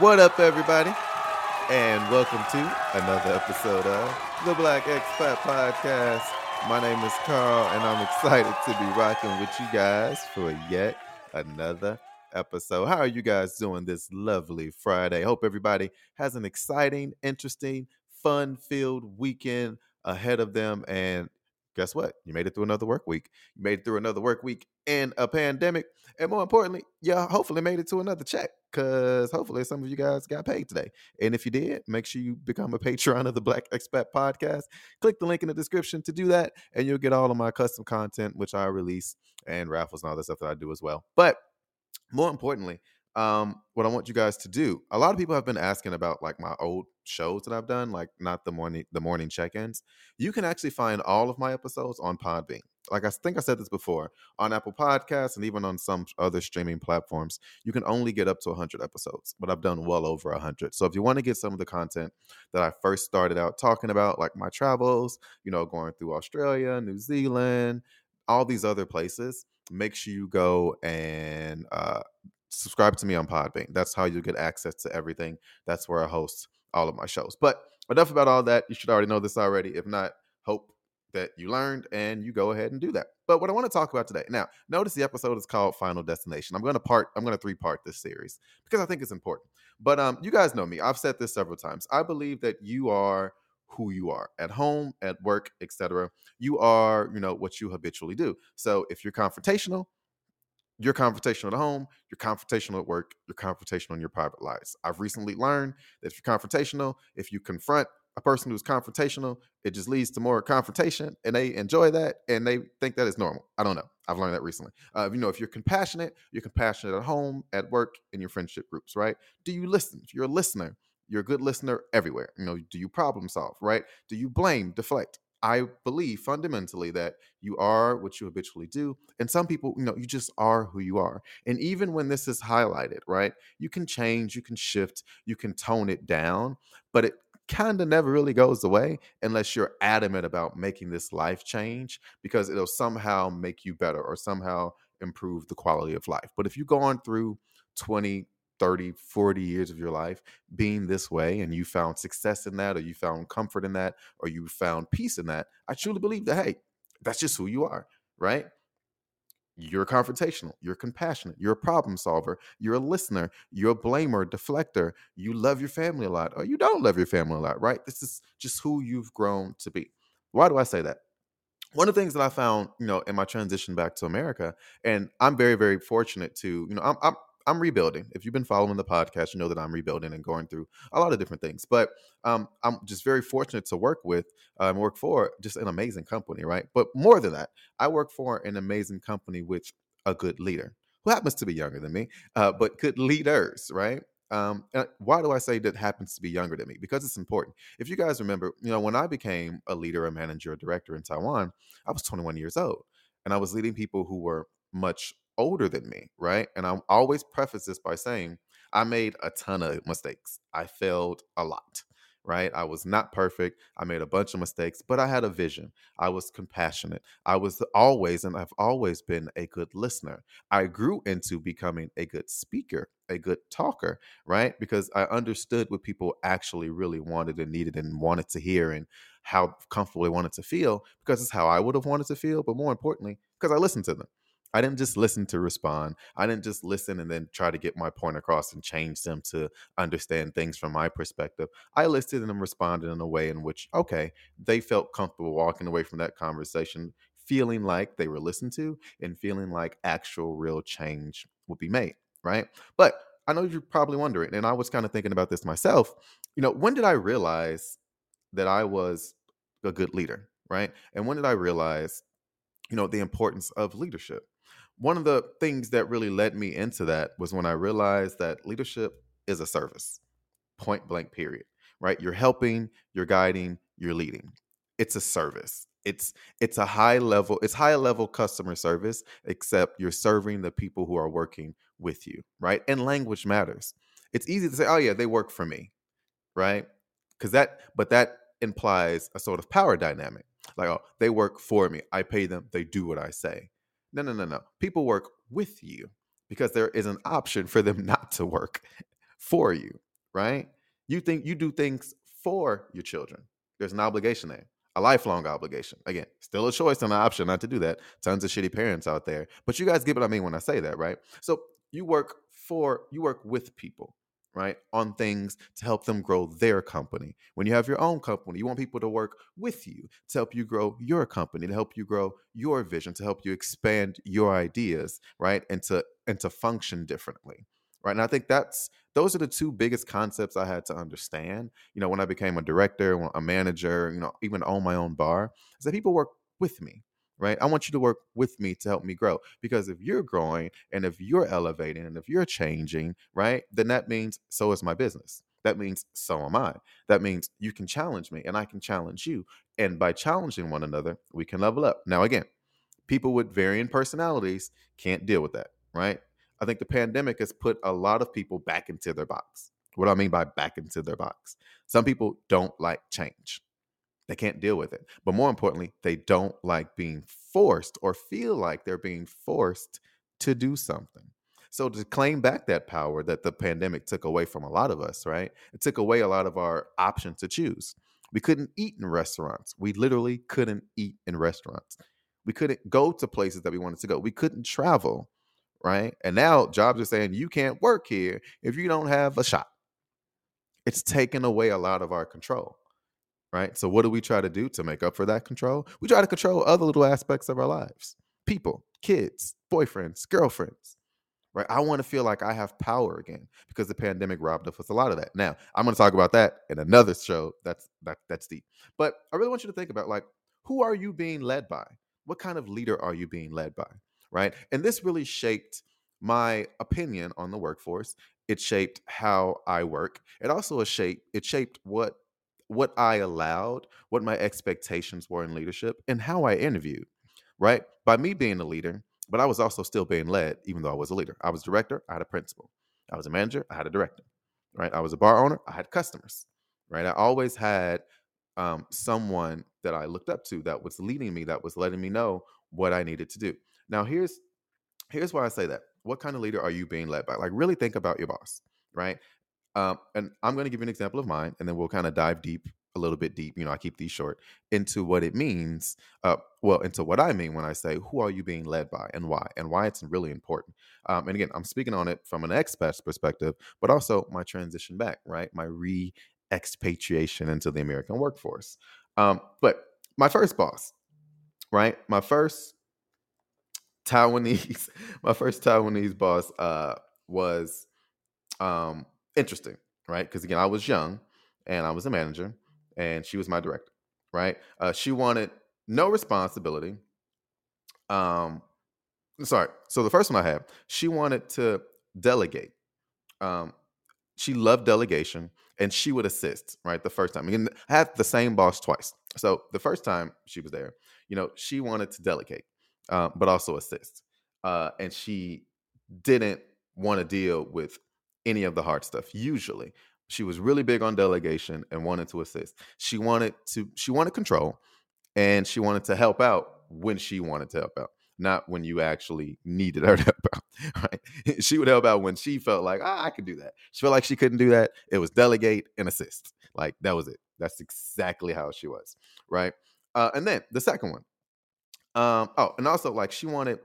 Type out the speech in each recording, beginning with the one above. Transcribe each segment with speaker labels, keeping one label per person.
Speaker 1: What up, everybody? And welcome to another episode of the Black Expat Podcast. My name is Carl, and I'm excited to be rocking with you guys for yet another episode. How are you guys doing this lovely Friday? Hope everybody has an exciting, interesting, fun filled weekend ahead of them. And guess what? You made it through another work week. You made it through another work week in a pandemic. And more importantly, yeah, hopefully made it to another check because hopefully some of you guys got paid today. And if you did, make sure you become a patron of the Black Expat Podcast. Click the link in the description to do that, and you'll get all of my custom content, which I release, and raffles and all that stuff that I do as well. But more importantly, um, what I want you guys to do. A lot of people have been asking about like my old shows that I've done, like not the morning the morning check-ins. You can actually find all of my episodes on Podbean. Like I think I said this before, on Apple Podcasts and even on some other streaming platforms, you can only get up to 100 episodes, but I've done well over 100. So if you want to get some of the content that I first started out talking about, like my travels, you know, going through Australia, New Zealand, all these other places, make sure you go and uh, subscribe to me on Podbean. That's how you get access to everything. That's where I host all of my shows. But enough about all that. You should already know this already. If not, hope that you learned and you go ahead and do that. But what I want to talk about today. Now, notice the episode is called Final Destination. I'm going to part I'm going to three-part this series because I think it's important. But um you guys know me. I've said this several times. I believe that you are who you are at home, at work, etc. You are, you know, what you habitually do. So if you're confrontational, you're confrontational at home, you're confrontational at work, you're confrontational in your private lives. I've recently learned that if you're confrontational, if you confront a person who's confrontational, it just leads to more confrontation and they enjoy that and they think that is normal. I don't know. I've learned that recently. Uh, you know, if you're compassionate, you're compassionate at home, at work, in your friendship groups, right? Do you listen? If you're a listener, you're a good listener everywhere. You know, do you problem solve, right? Do you blame, deflect? I believe fundamentally that you are what you habitually do. And some people, you know, you just are who you are. And even when this is highlighted, right, you can change, you can shift, you can tone it down, but it kind of never really goes away unless you're adamant about making this life change because it'll somehow make you better or somehow improve the quality of life. But if you go on through 20, 30, 40 years of your life being this way and you found success in that or you found comfort in that or you found peace in that, I truly believe that, hey, that's just who you are, right? You're confrontational, you're compassionate, you're a problem solver, you're a listener, you're a blamer, deflector, you love your family a lot, or you don't love your family a lot, right? This is just who you've grown to be. Why do I say that? One of the things that I found, you know, in my transition back to America, and I'm very, very fortunate to, you know, I'm, I'm I'm rebuilding. If you've been following the podcast, you know that I'm rebuilding and going through a lot of different things. But um, I'm just very fortunate to work with um, work for just an amazing company, right? But more than that, I work for an amazing company with a good leader who happens to be younger than me, uh, but good leaders, right? Um, why do I say that happens to be younger than me? Because it's important. If you guys remember, you know, when I became a leader, a manager, a director in Taiwan, I was 21 years old, and I was leading people who were much older than me, right? And I always preface this by saying I made a ton of mistakes. I failed a lot, right? I was not perfect. I made a bunch of mistakes, but I had a vision. I was compassionate. I was always, and I've always been a good listener. I grew into becoming a good speaker, a good talker, right? Because I understood what people actually really wanted and needed and wanted to hear and how comfortable they wanted to feel because it's how I would have wanted to feel, but more importantly, because I listened to them. I didn't just listen to respond. I didn't just listen and then try to get my point across and change them to understand things from my perspective. I listened and responded in a way in which, okay, they felt comfortable walking away from that conversation, feeling like they were listened to and feeling like actual real change would be made. Right. But I know you're probably wondering, and I was kind of thinking about this myself. You know, when did I realize that I was a good leader? Right. And when did I realize, you know, the importance of leadership? One of the things that really led me into that was when I realized that leadership is a service, point blank, period. Right? You're helping, you're guiding, you're leading. It's a service. It's it's a high level, it's high level customer service, except you're serving the people who are working with you, right? And language matters. It's easy to say, oh yeah, they work for me, right? Because that, but that implies a sort of power dynamic. Like, oh, they work for me. I pay them, they do what I say no, no, no, no. People work with you because there is an option for them not to work for you, right? You think you do things for your children. There's an obligation there, a lifelong obligation. Again, still a choice and an option not to do that. Tons of shitty parents out there. But you guys get what I mean when I say that, right? So you work for, you work with people right, on things to help them grow their company. When you have your own company, you want people to work with you to help you grow your company, to help you grow your vision, to help you expand your ideas, right, and to and to function differently. Right. And I think that's those are the two biggest concepts I had to understand. You know, when I became a director, a manager, you know, even own my own bar, is that people work with me right? I want you to work with me to help me grow. Because if you're growing and if you're elevating and if you're changing, right, then that means so is my business. That means so am I. That means you can challenge me and I can challenge you. And by challenging one another, we can level up. Now, again, people with varying personalities can't deal with that, right? I think the pandemic has put a lot of people back into their box. What do I mean by back into their box? Some people don't like change. They can't deal with it. But more importantly, they don't like being forced or feel like they're being forced to do something. So to claim back that power that the pandemic took away from a lot of us, right? It took away a lot of our options to choose. We couldn't eat in restaurants. We literally couldn't eat in restaurants. We couldn't go to places that we wanted to go. We couldn't travel, right? And now jobs are saying you can't work here if you don't have a shot. It's taken away a lot of our control right? So what do we try to do to make up for that control? We try to control other little aspects of our lives. People, kids, boyfriends, girlfriends. Right? I want to feel like I have power again because the pandemic robbed us of a lot of that. Now, I'm going to talk about that in another show. That's that that's deep. But I really want you to think about like who are you being led by? What kind of leader are you being led by? Right? And this really shaped my opinion on the workforce. It shaped how I work. It also shaped it shaped what what I allowed, what my expectations were in leadership, and how I interviewed, right? By me being a leader, but I was also still being led, even though I was a leader. I was director, I had a principal. I was a manager, I had a director, right? I was a bar owner, I had customers, right? I always had um, someone that I looked up to that was leading me, that was letting me know what I needed to do. Now, here's here's why I say that. What kind of leader are you being led by? Like, really think about your boss, right? Um, and I'm going to give you an example of mine, and then we'll kind of dive deep, a little bit deep. You know, I keep these short into what it means. Uh, well, into what I mean when I say who are you being led by and why, and why it's really important. Um, and again, I'm speaking on it from an expat's perspective, but also my transition back, right? My re expatriation into the American workforce. Um, but my first boss, right? My first Taiwanese, my first Taiwanese boss uh, was um, interesting, right? Because again, I was young and I was a manager and she was my director, right? Uh, she wanted no responsibility. Um, sorry. So the first one I had, she wanted to delegate. Um, she loved delegation and she would assist, right? The first time. Again, I had the same boss twice. So the first time she was there, you know, she wanted to delegate, uh, but also assist. Uh, and she didn't want to deal with any of the hard stuff usually. She was really big on delegation and wanted to assist. She wanted to she wanted control and she wanted to help out when she wanted to help out not when you actually needed her to help out right? She would help out when she felt like ah, i could do that. She felt like she couldn't do that. It was delegate and assist. Like that was it. That's exactly how she was right? Uh, and then the second one. Um oh and also like she wanted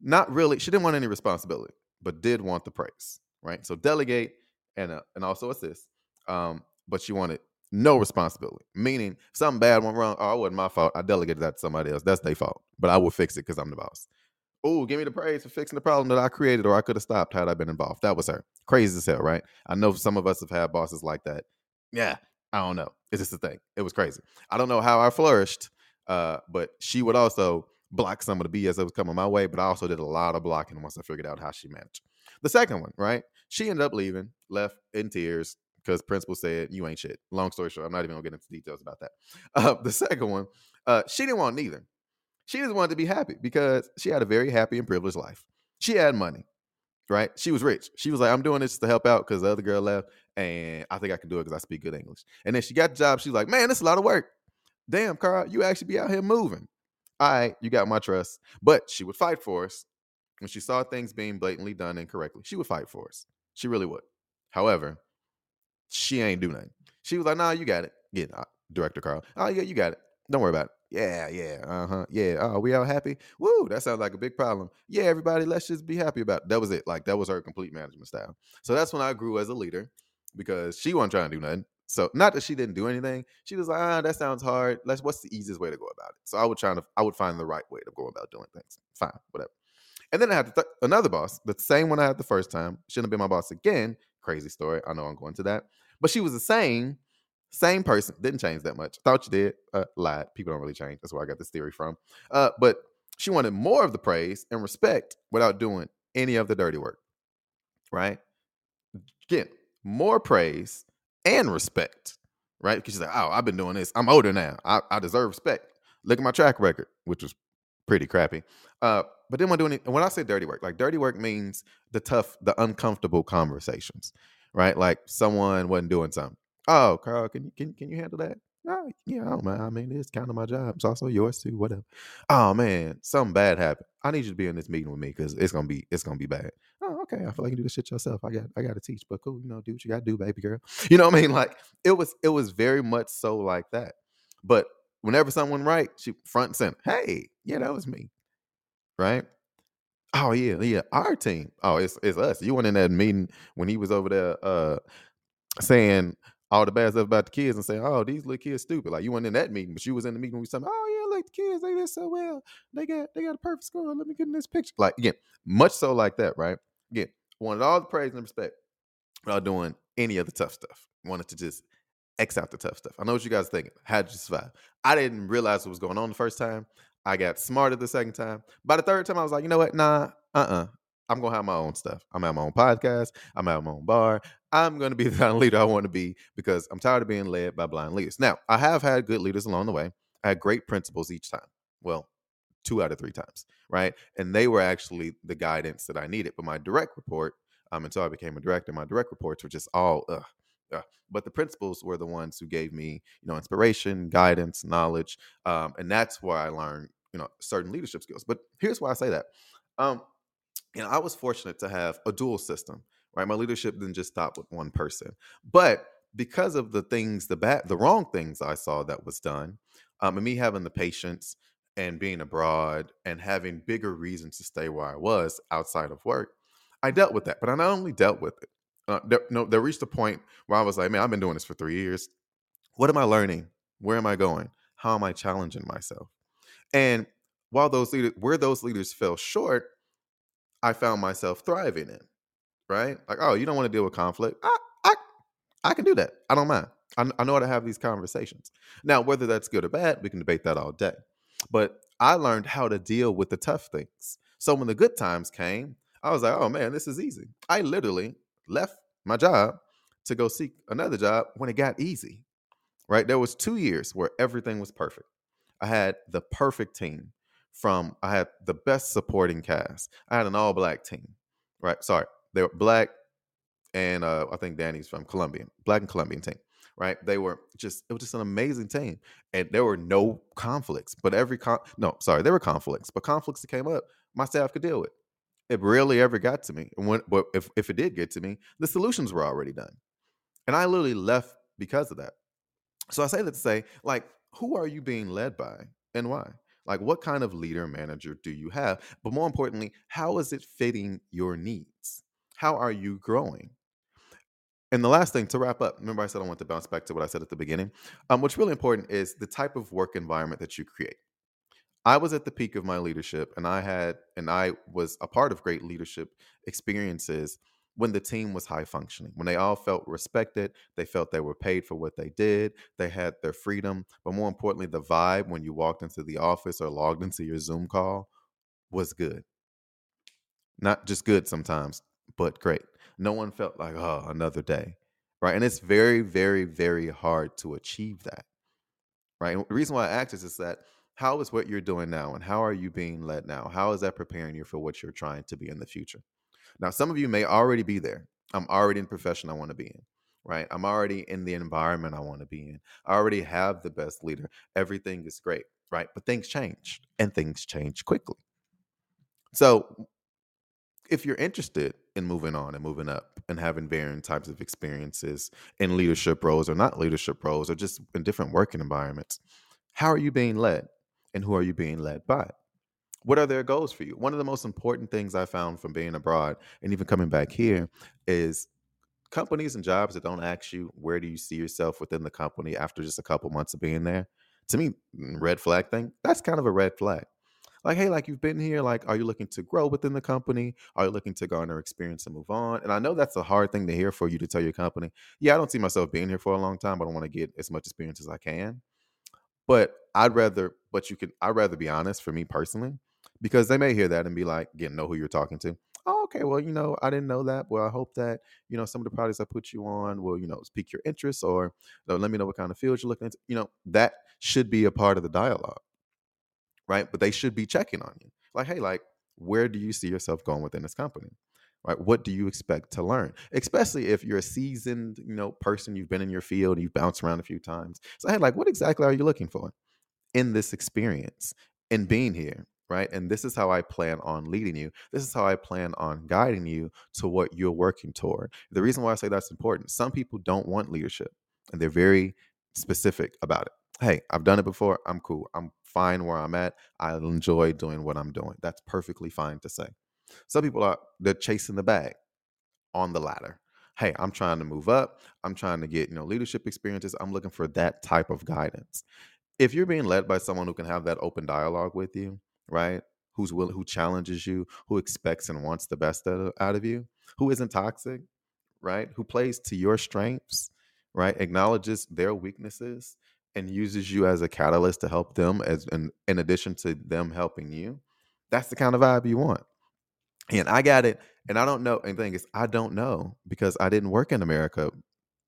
Speaker 1: not really she didn't want any responsibility but did want the praise right? So delegate and uh, and also assist. Um, but you wanted no responsibility, meaning something bad went wrong. Oh, it wasn't my fault. I delegated that to somebody else. That's their fault. But I will fix it because I'm the boss. Oh, give me the praise for fixing the problem that I created or I could have stopped had I been involved. That was her. Crazy as hell, right? I know some of us have had bosses like that. Yeah, I don't know. It's just a thing. It was crazy. I don't know how I flourished, uh, but she would also block some of the BS that was coming my way, but I also did a lot of blocking once I figured out how she managed. The second one, right? She ended up leaving, left in tears because principal said, You ain't shit. Long story short, I'm not even gonna get into details about that. Uh, the second one, uh, she didn't want neither. She just wanted to be happy because she had a very happy and privileged life. She had money, right? She was rich. She was like, I'm doing this to help out because the other girl left, and I think I can do it because I speak good English. And then she got the job. She's like, Man, is a lot of work. Damn, Carl, you actually be out here moving. All right, you got my trust. But she would fight for us when she saw things being blatantly done incorrectly, she would fight for us. She really would. However, she ain't do nothing. She was like, "Nah, you got it." Yeah, director Carl. Oh yeah, you got it. Don't worry about it. Yeah, yeah, uh huh. Yeah. Oh, we all happy? Woo, that sounds like a big problem. Yeah, everybody, let's just be happy about it. That was it. Like that was her complete management style. So that's when I grew as a leader because she wasn't trying to do nothing. So not that she didn't do anything. She was like, ah, that sounds hard. Let's what's the easiest way to go about it? So I would try to I would find the right way to go about doing things. Fine, whatever. And then I had th- another boss, the same one I had the first time. Shouldn't have been my boss again. Crazy story. I know I'm going to that. But she was the same, same person. Didn't change that much. Thought you did. Uh, lied. People don't really change. That's where I got this theory from. Uh, but she wanted more of the praise and respect without doing any of the dirty work. Right? Again, more praise and respect. Right? Because she's like, oh, I've been doing this. I'm older now. I, I deserve respect. Look at my track record, which was pretty crappy. Uh, but then when doing it, when I say dirty work, like dirty work means the tough, the uncomfortable conversations, right? Like someone wasn't doing something. Oh, Carl, can you can can you handle that? Oh, yeah, I don't mind. I mean, it's kind of my job. It's also yours too. Whatever. Oh man, something bad happened. I need you to be in this meeting with me because it's gonna be it's gonna be bad. Oh, okay. I feel like you can do this shit yourself. I got I got to teach, but cool. You know, do what you got to do, baby girl. You know what I mean? Like it was it was very much so like that. But whenever someone right, she front and center. Hey, yeah, that was me right? Oh yeah, yeah, our team. Oh, it's it's us. You went in that meeting when he was over there uh saying all the bad stuff about the kids and saying, "Oh, these little kids stupid." Like you went in that meeting, but you was in the meeting we saying, "Oh yeah, like the kids, they did so well. They got they got a perfect score. Let me get in this picture." Like again, much so like that, right? Again, wanted all the praise and respect without doing any of the tough stuff. Wanted to just X out the tough stuff. I know what you guys thinking. How did you survive? I didn't realize what was going on the first time. I got smarter the second time. By the third time, I was like, you know what? Nah, uh uh-uh. uh. i am gonna have my own stuff. I'm at my own podcast. I'm at my own bar. I'm gonna be the kind of leader I want to be because I'm tired of being led by blind leaders. Now, I have had good leaders along the way. I had great principals each time. Well, two out of three times, right? And they were actually the guidance that I needed. But my direct report, um, until I became a director, my direct reports were just all ugh, uh, but the principals were the ones who gave me, you know, inspiration, guidance, knowledge, um, and that's where I learned, you know, certain leadership skills. But here's why I say that. Um, you know, I was fortunate to have a dual system, right? My leadership didn't just stop with one person, but because of the things, the bad, the wrong things I saw that was done, um, and me having the patience and being abroad and having bigger reasons to stay where I was outside of work, I dealt with that. But I not only dealt with it, uh, there, no, there reached a point where I was like, man, I've been doing this for three years. What am I learning? Where am I going? How am I challenging myself? And while those leaders, where those leaders fell short, I found myself thriving in. Right? Like, oh, you don't want to deal with conflict. I, I, I can do that. I don't mind. I, I know how to have these conversations. Now, whether that's good or bad, we can debate that all day. But I learned how to deal with the tough things. So when the good times came, I was like, oh man, this is easy. I literally left my job to go seek another job when it got easy. Right? There was 2 years where everything was perfect. I had the perfect team from I had the best supporting cast. I had an all black team. Right? Sorry. They were black and uh, I think Danny's from Colombian, black and Colombian team. Right? They were just it was just an amazing team, and there were no conflicts. But every con no, sorry, there were conflicts, but conflicts that came up, my staff could deal with it rarely ever got to me. And when, but if, if it did get to me, the solutions were already done. And I literally left because of that. So I say that to say, like, who are you being led by and why? Like, what kind of leader manager do you have? But more importantly, how is it fitting your needs? How are you growing? And the last thing to wrap up, remember I said I want to bounce back to what I said at the beginning. Um, what's really important is the type of work environment that you create. I was at the peak of my leadership and I had and I was a part of great leadership experiences when the team was high functioning, when they all felt respected, they felt they were paid for what they did, they had their freedom, but more importantly the vibe when you walked into the office or logged into your Zoom call was good. Not just good sometimes, but great. No one felt like, "Oh, another day." Right? And it's very very very hard to achieve that. Right? And the reason why I ask this is that how is what you're doing now and how are you being led now? How is that preparing you for what you're trying to be in the future? Now, some of you may already be there. I'm already in profession I want to be in, right? I'm already in the environment I want to be in. I already have the best leader. Everything is great, right? But things change and things change quickly. So, if you're interested in moving on and moving up and having varying types of experiences in leadership roles or not leadership roles or just in different working environments. How are you being led and who are you being led by? What are their goals for you? One of the most important things I found from being abroad and even coming back here is companies and jobs that don't ask you where do you see yourself within the company after just a couple months of being there. To me, mm, red flag thing, that's kind of a red flag like hey like you've been here like are you looking to grow within the company are you looking to garner experience and move on and i know that's a hard thing to hear for you to tell your company yeah i don't see myself being here for a long time but i want to get as much experience as i can but i'd rather but you can i'd rather be honest for me personally because they may hear that and be like get know who you're talking to oh, okay well you know i didn't know that well i hope that you know some of the products i put you on will you know pique your interest or you know, let me know what kind of fields you're looking into you know that should be a part of the dialogue right? But they should be checking on you. Like, hey, like, where do you see yourself going within this company? Right? What do you expect to learn? Especially if you're a seasoned, you know, person, you've been in your field, you've bounced around a few times. So, hey, like, what exactly are you looking for in this experience in being here? Right. And this is how I plan on leading you. This is how I plan on guiding you to what you're working toward. The reason why I say that's important, some people don't want leadership and they're very specific about it. Hey, I've done it before. I'm cool. I'm fine where I'm at. I enjoy doing what I'm doing. That's perfectly fine to say. Some people are they're chasing the bag on the ladder. Hey, I'm trying to move up. I'm trying to get, you know, leadership experiences. I'm looking for that type of guidance. If you're being led by someone who can have that open dialogue with you, right? Who's who challenges you, who expects and wants the best out of you, who isn't toxic, right? Who plays to your strengths, right? Acknowledges their weaknesses and uses you as a catalyst to help them as in, in addition to them helping you that's the kind of vibe you want and i got it and i don't know and the thing is i don't know because i didn't work in america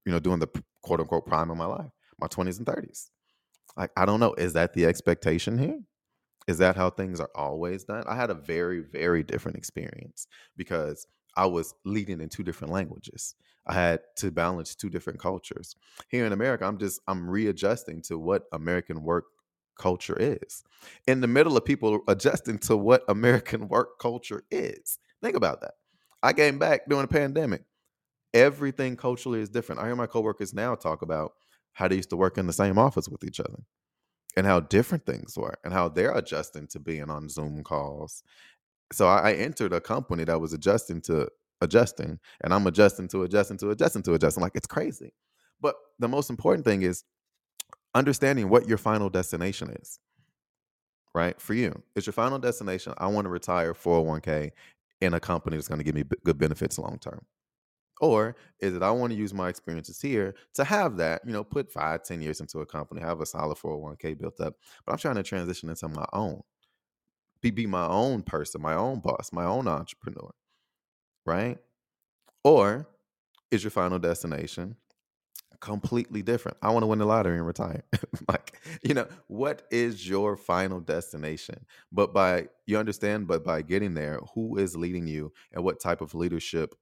Speaker 1: you know doing the quote unquote prime of my life my 20s and 30s like i don't know is that the expectation here is that how things are always done i had a very very different experience because I was leading in two different languages. I had to balance two different cultures. Here in America, I'm just I'm readjusting to what American work culture is. In the middle of people adjusting to what American work culture is. Think about that. I came back during the pandemic. Everything culturally is different. I hear my coworkers now talk about how they used to work in the same office with each other and how different things were and how they're adjusting to being on Zoom calls so I, entered a company that was adjusting to adjusting, and I'm adjusting to adjusting to adjusting to adjusting. Like it's crazy. But the most important thing is understanding what your final destination is. Right for you, it's your final destination. I want to retire 401k in a company that's going to give me b- good benefits long term. Or is it I want to use my experiences here to have that, you know, put five, ten years into a company, have a solid 401k built up, but I'm trying to transition into my own be be my own person, my own boss, my own entrepreneur, right? Or is your final destination completely different? I want to win the lottery and retire. like, you know, what is your final destination? But by you understand, but by getting there, who is leading you and what type of leadership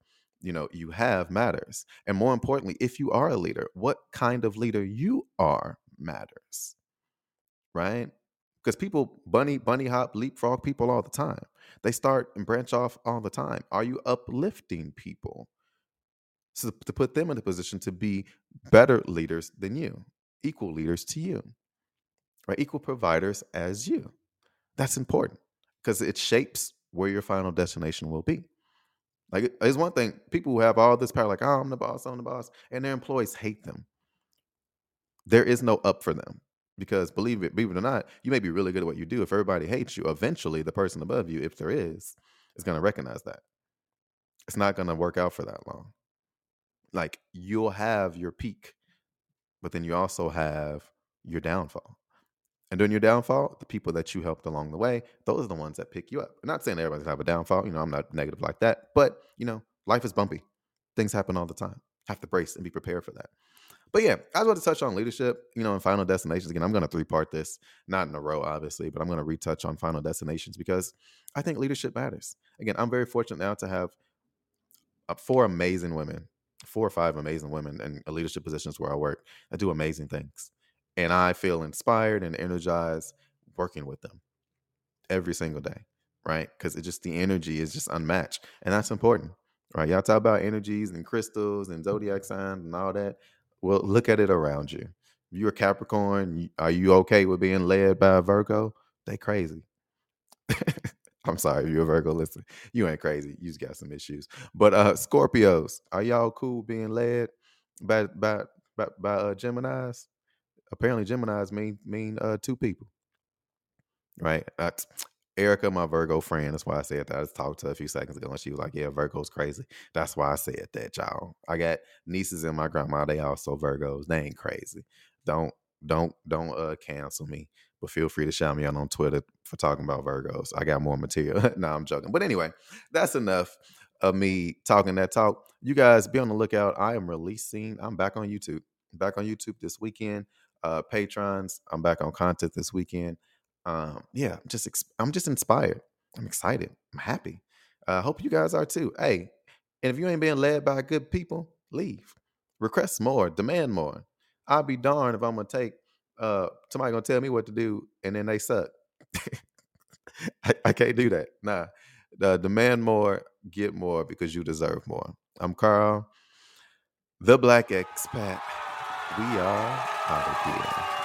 Speaker 1: you know you have matters and more importantly if you are a leader what kind of leader you are matters right? Because people bunny bunny hop leapfrog people all the time. They start and branch off all the time. Are you uplifting people so to put them in a position to be better leaders than you equal leaders to you right equal providers as you? That's important because it shapes where your final destination will be like it's one thing people who have all this power like oh i'm the boss i'm the boss and their employees hate them there is no up for them because believe it, believe it or not, you may be really good at what you do. If everybody hates you, eventually the person above you, if there is, is going to recognize that. It's not going to work out for that long. Like you'll have your peak, but then you also have your downfall. And during your downfall, the people that you helped along the way, those are the ones that pick you up. I'm not saying everybody's gonna have a downfall. You know, I'm not negative like that. But, you know, life is bumpy. Things happen all the time. Have to brace and be prepared for that. But yeah, I just want to touch on leadership, you know, and final destinations. Again, I'm going to three part this, not in a row, obviously, but I'm going to retouch on final destinations because I think leadership matters. Again, I'm very fortunate now to have uh, four amazing women, four or five amazing women in leadership positions where I work that do amazing things. And I feel inspired and energized working with them every single day, right? Because it just the energy is just unmatched. And that's important. Right? Y'all talk about energies and crystals and zodiac signs and all that. Well, look at it around you. If you're a Capricorn, are you okay with being led by a Virgo? They crazy. I'm sorry, if you're a Virgo, listen, you ain't crazy. You just got some issues. But uh Scorpios, are y'all cool being led by by by, by uh, Gemini's? Apparently, Gemini's mean mean uh two people. Right? Uh, Erica, my Virgo friend, that's why I said that. I just talked to her a few seconds ago and she was like, Yeah, Virgo's crazy. That's why I said that, y'all. I got nieces and my grandma, they also Virgos. They ain't crazy. Don't don't don't uh cancel me but feel free to shout me out on Twitter for talking about Virgos. I got more material. no, I'm joking. But anyway, that's enough of me talking that talk. You guys be on the lookout. I am releasing, I'm back on YouTube. Back on YouTube this weekend. Uh patrons, I'm back on content this weekend. Um, yeah, I'm just I'm just inspired. I'm excited. I'm happy. I uh, hope you guys are too. Hey, and if you ain't being led by good people, leave. Request more, demand more. I'll be darned if I'm gonna take uh somebody gonna tell me what to do and then they suck. I, I, can't do that. Nah. Uh, demand more, get more because you deserve more. I'm Carl, the Black Expat. We are out of here.